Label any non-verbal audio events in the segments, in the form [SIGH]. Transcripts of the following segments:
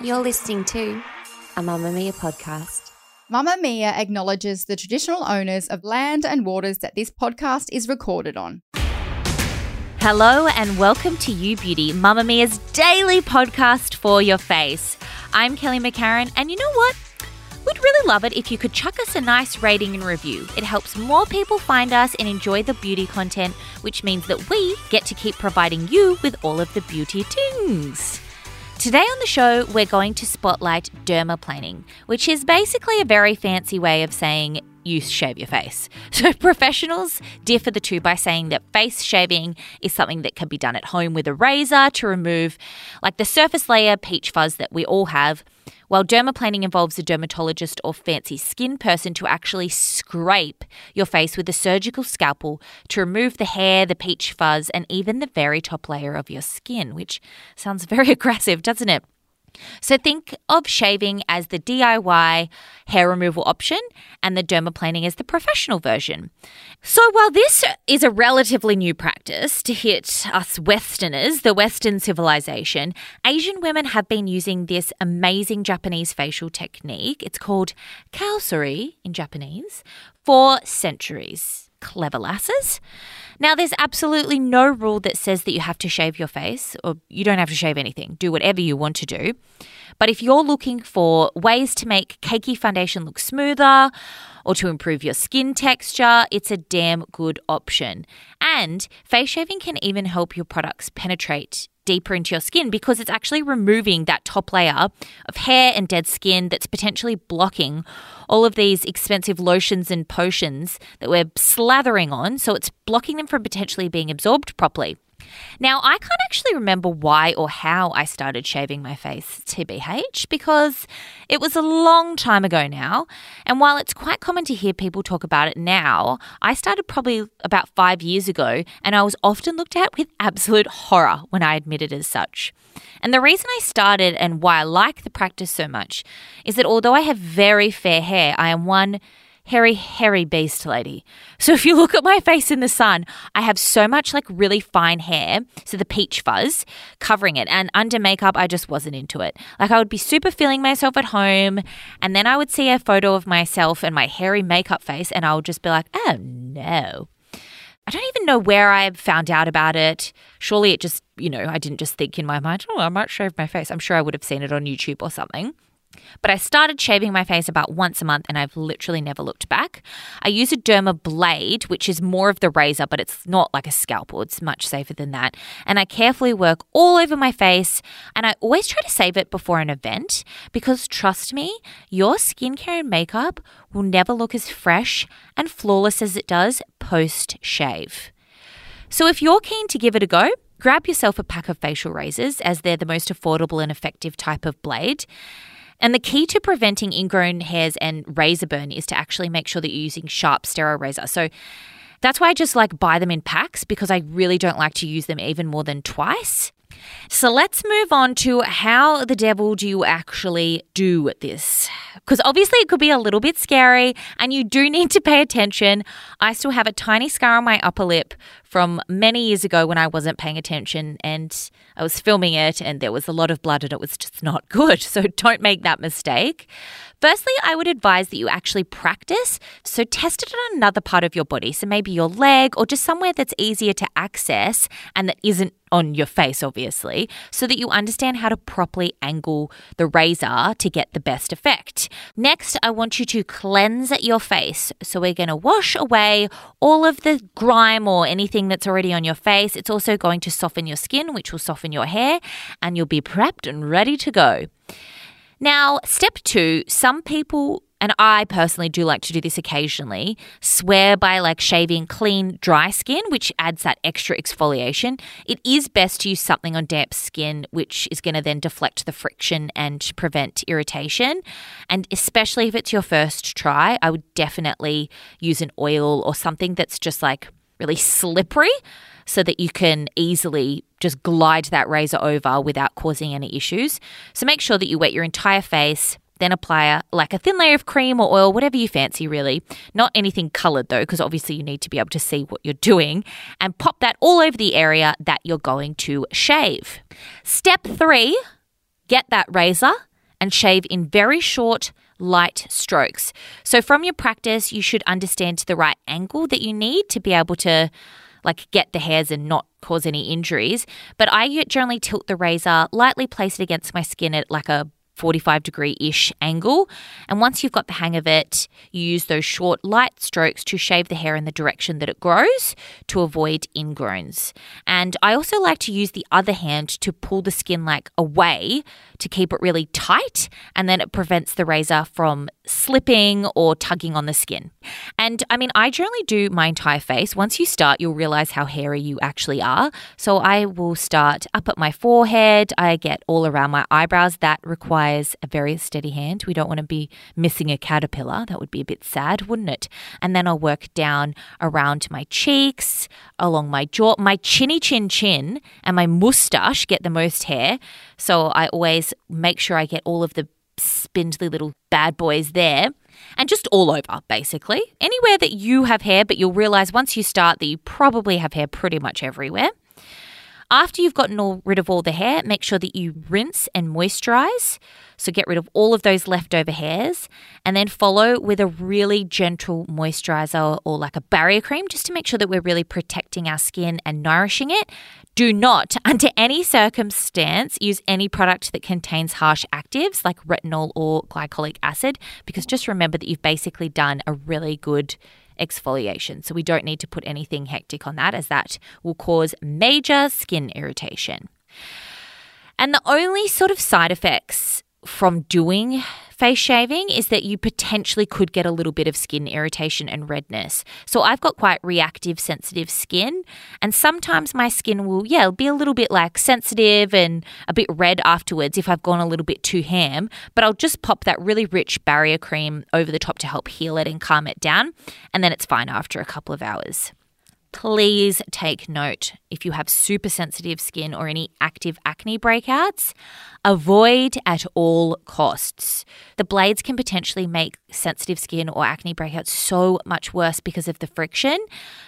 You're listening to a Mamamia podcast. Mamamia acknowledges the traditional owners of land and waters that this podcast is recorded on. Hello and welcome to You Beauty, Mamamia's daily podcast for your face. I'm Kelly McCarren, and you know what? We'd really love it if you could chuck us a nice rating and review. It helps more people find us and enjoy the beauty content, which means that we get to keep providing you with all of the beauty things. Today on the show, we're going to spotlight dermaplaning, which is basically a very fancy way of saying you shave your face. [LAUGHS] So, professionals differ the two by saying that face shaving is something that can be done at home with a razor to remove, like the surface layer peach fuzz that we all have, while dermaplaning involves a dermatologist or fancy skin person to actually scrape your face with a surgical scalpel to remove the hair, the peach fuzz, and even the very top layer of your skin, which sounds very [LAUGHS] aggressive, doesn't it? So think of shaving as the DIY hair removal option and the dermaplaning as the professional version. So while this is a relatively new practice to hit us Westerners, the Western civilization, Asian women have been using this amazing Japanese facial technique. It's called kaosori in Japanese for centuries. Clever lasses. Now, there's absolutely no rule that says that you have to shave your face, or you don't have to shave anything. Do whatever you want to do. But if you're looking for ways to make cakey foundation look smoother, or to improve your skin texture, it's a damn good option. And face shaving can even help your products penetrate deeper into your skin because it's actually removing that top layer of hair and dead skin that's potentially blocking all of these expensive lotions and potions that we're slathering on. So it's blocking them from potentially being absorbed properly. Now, I can't actually remember why or how I started shaving my face, TBH, because it was a long time ago now. And while it's quite common to hear people talk about it now, I started probably about five years ago, and I was often looked at with absolute horror when I admitted as such. And the reason I started and why I like the practice so much is that although I have very fair hair, I am one hairy, hairy beast lady. So if you look at my face in the sun, I have so much like really fine hair, so the peach fuzz covering it. And under makeup, I just wasn't into it. Like I would be super feeling myself at home, and then I would see a photo of myself and my hairy makeup face, and I would just be like, oh no. I don't even know where I found out about it. Surely it just, you know, I didn't just think in my mind, oh, I might shave my face. I'm sure I would have seen it on YouTube or something. But I started shaving my face about once a month and I've literally never looked back. I use a derma blade, which is more of the razor, but it's not like a scalpel. It's much safer than that. And I carefully work all over my face and I always try to save it before an event because trust me, your skincare and makeup will never look as fresh and flawless as it does post shave. So if you're keen to give it a go, grab yourself a pack of facial razors as they're the most affordable and effective type of blade. And the key to preventing ingrown hairs and razor burn is to actually make sure that you're using sharp sterile razor. So that's why I just like buy them in packs because I really don't like to use them even more than twice. So let's move on to how the devil do you actually do this? Because obviously it could be a little bit scary and you do need to pay attention. I still have a tiny scar on my upper lip from many years ago when I wasn't paying attention and I was filming it and there was a lot of blood and it was just [LAUGHS] not good. So don't make that mistake. Firstly, I would advise that you actually practice. So test it on another part of your body. So maybe your leg or just somewhere that's easier to access and that isn't on your face, obviously, so that you understand how to properly angle the razor to get the best effect. Next, I want you to cleanse your face. So we're going to wash away all of the grime or anything that's already on your face. It's also going to soften your skin, which will soften your hair, and you'll be prepped and ready to go. Now, step two some people and I personally do like to do this occasionally, swear by like shaving clean, dry skin, which adds that extra exfoliation. It is best to use something on damp skin, which is going to then deflect the friction and prevent irritation. And especially if it's your first try, I would definitely use an oil or something that's just like really slippery so that you can easily just glide that razor over without causing any issues. So make sure that you wet your entire face, then apply a, like a thin layer of cream or oil, whatever you fancy, really. Not anything colored though, because obviously you need to be able to see what you're doing, and pop that all over the area that you're going to shave. Step three get that razor and shave in very short, light strokes. So, from your practice, you should understand the right angle that you need to be able to like get the hairs and not cause any injuries. But I generally tilt the razor, lightly place it against my skin at like a 45 degree ish angle. And once you've got the hang of it, you use those short, light strokes to shave the hair in the direction that it grows to avoid ingrowns. And I also like to use the other hand to pull the skin like away to keep it really tight, and then it prevents the razor from slipping or tugging on the skin. And I mean, I generally do my entire face. Once you start, you'll realize how hairy you actually are. So I will start up at my forehead, I get all around my eyebrows. That requires a very steady hand. We don't want to be missing a caterpillar. That would be a bit sad, wouldn't it? And then I'll work down around my cheeks, along my jaw, my chinny chin chin, and my mustache get the most hair. So I always make sure I get all of the spindly little bad boys there and just all over, basically. Anywhere that you have hair, but you'll realize once you start that you probably have hair pretty much everywhere. After you've gotten all, rid of all the hair, make sure that you rinse and moisturize. So get rid of all of those leftover hairs and then follow with a really gentle moisturizer or like a barrier cream just to make sure that we're really protecting our skin and nourishing it. Do not, [LAUGHS] under any circumstance, use any product that contains harsh actives like retinol or glycolic acid because just remember that you've basically done a really good exfoliation. So we don't need to put anything hectic on that, as that will cause major skin irritation. And the only sort of side effects from doing face shaving is that you potentially could get a little bit of skin irritation and redness. So I've got quite reactive, sensitive skin, and sometimes my skin will, yeah, be a little bit like sensitive and a bit red afterwards if I've gone a little bit too ham. But I'll just pop that really rich barrier cream over the top to help heal it and calm it down, and then it's fine after a couple of hours please take note if you have super sensitive skin or any active acne breakouts, avoid at all costs. The blades can potentially make sensitive skin or acne breakouts so much worse because of the friction.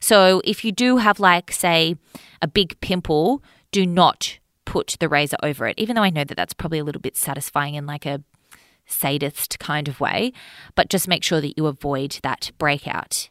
So, if you do have, like, say, a big pimple, do not put the razor over it, even though I know that that's probably a little bit satisfying in like a sadist kind of way, but just make sure that you avoid that breakout.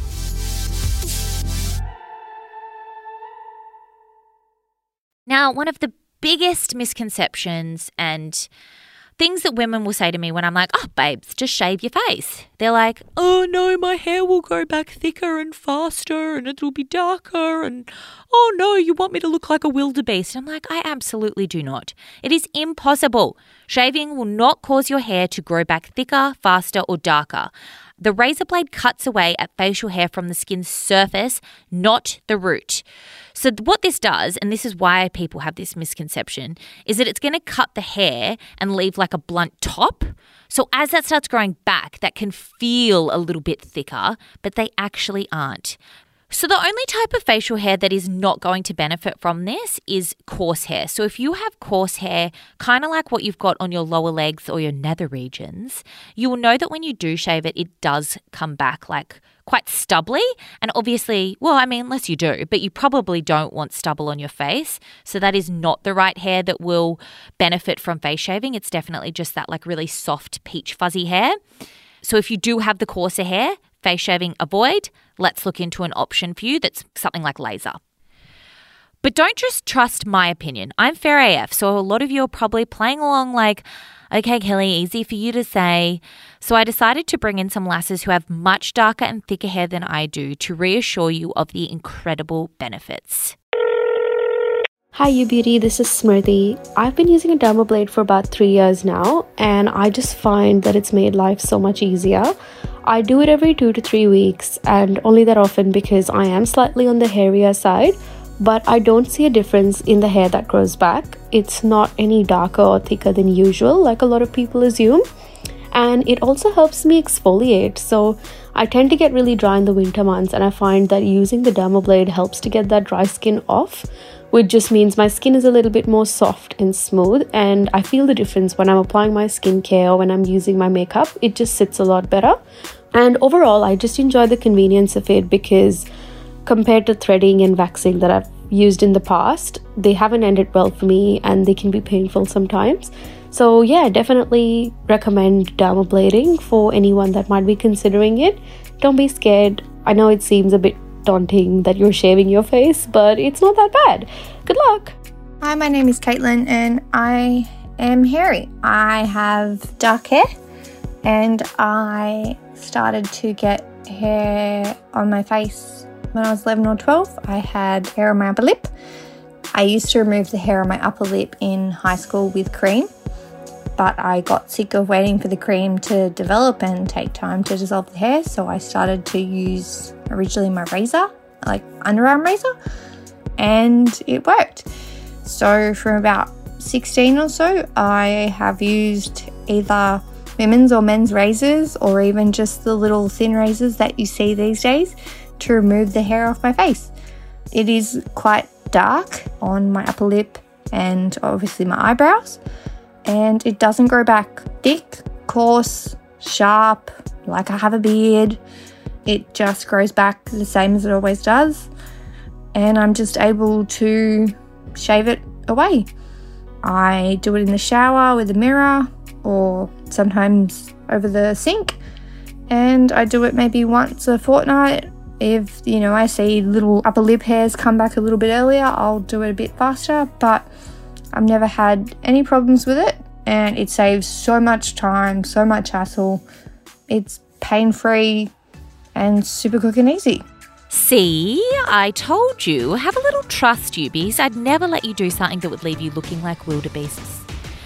Now, one of the biggest misconceptions and things that women will say to me when I'm like, oh, babes, just shave your face. They're like, oh no, my hair will grow back thicker and faster and it'll be darker. And oh no, you want me to look like a wildebeest. I'm like, I absolutely do not. It is impossible. Shaving will not cause your hair to grow back thicker, faster, or darker. The razor blade cuts away at facial hair from the skin's surface, not the root. So, what this does, and this is why people have this misconception, is that it's going to cut the hair and leave like a blunt top. So, as that starts growing back, that can feel a little bit thicker, but they actually aren't. So, the only type of facial hair that is not going to benefit from this is coarse hair. So, if you have coarse hair, kind of like what you've got on your lower legs or your nether regions, you will know that when you do shave it, it does come back like quite stubbly. And obviously, well, I mean, unless you do, but you probably don't want stubble on your face. So that is not the right hair that will benefit from face shaving. It's definitely just that like really soft peach fuzzy hair. So if you do have the coarser hair, face shaving avoid, let's look into an option for you that's something like laser. But don't just trust my opinion. I'm fair AF, so a lot of you are probably playing along like, okay, Kelly, easy for you to say. So I decided to bring in some lasses who have much darker and thicker hair than I do to reassure you of the incredible benefits. Hi, you beauty. This is Smriti. I've been using a dermal blade for about three years now, and I just find that it's made life so much easier. I do it every two to three weeks, and only that often because I am slightly on the hairier side but I don't see a difference in the hair that grows back. It's not any darker or thicker than usual, like a lot of people assume. And it also helps me exfoliate. So I tend to get really dry in the winter months, and I find that using the Dermablade helps to get that dry skin off, which just means my skin is a little bit more soft and smooth. And I feel the difference when I'm applying my skincare or when I'm using my makeup, it just sits a lot better. And overall, I just enjoy the convenience of it because compared to threading and waxing that I've used in the past, they haven't ended well for me and they can be painful sometimes. So, yeah, definitely recommend dermablading for anyone that might be considering it. Don't be scared. I know it seems a bit daunting that you're shaving your face, but it's not that bad. Good luck. Hi, my name is Caitlin and I am hairy. I have dark hair and I started to get hair on my face when I was 11 or 12, I had hair on my upper lip. I used to remove the hair on my upper lip in high school with cream, but I got sick of waiting for the cream to develop and take time to dissolve the hair, so I started to use originally my razor, like underarm razor, and it worked. So, from about 16 or so, I have used either women's or men's razors, or even just the little thin razors that you see these days to remove the hair off my face. It is quite dark on my upper lip and obviously my eyebrows, and it doesn't grow back thick, coarse, sharp, like I have a beard. It just grows back the same as it always does, and I'm just able to shave it away. I do it in the shower with a mirror or sometimes over the sink, and I do it maybe once a fortnight if, you know, I see little upper lip hairs come back a little bit earlier, I'll do it a bit faster, but I've never had any problems with it and it saves so much time, so much hassle. It's pain free and super quick and easy. See, I told you. Have a little trust, Ubies. I'd never let you do something that would leave you looking like wildebeests.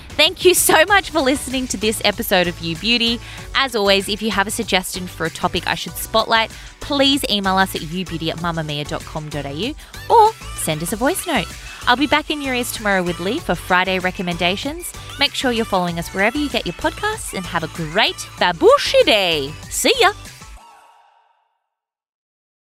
Thank you so much for listening to this episode of You Beauty. As always, if you have a suggestion for a topic I should spotlight, please email us at youbeauty at mamamia.com.au or send us a voice note. I'll be back in your ears tomorrow with Leigh for Friday recommendations. Make sure you're following us wherever you get your podcasts and have a great babushi day. See ya!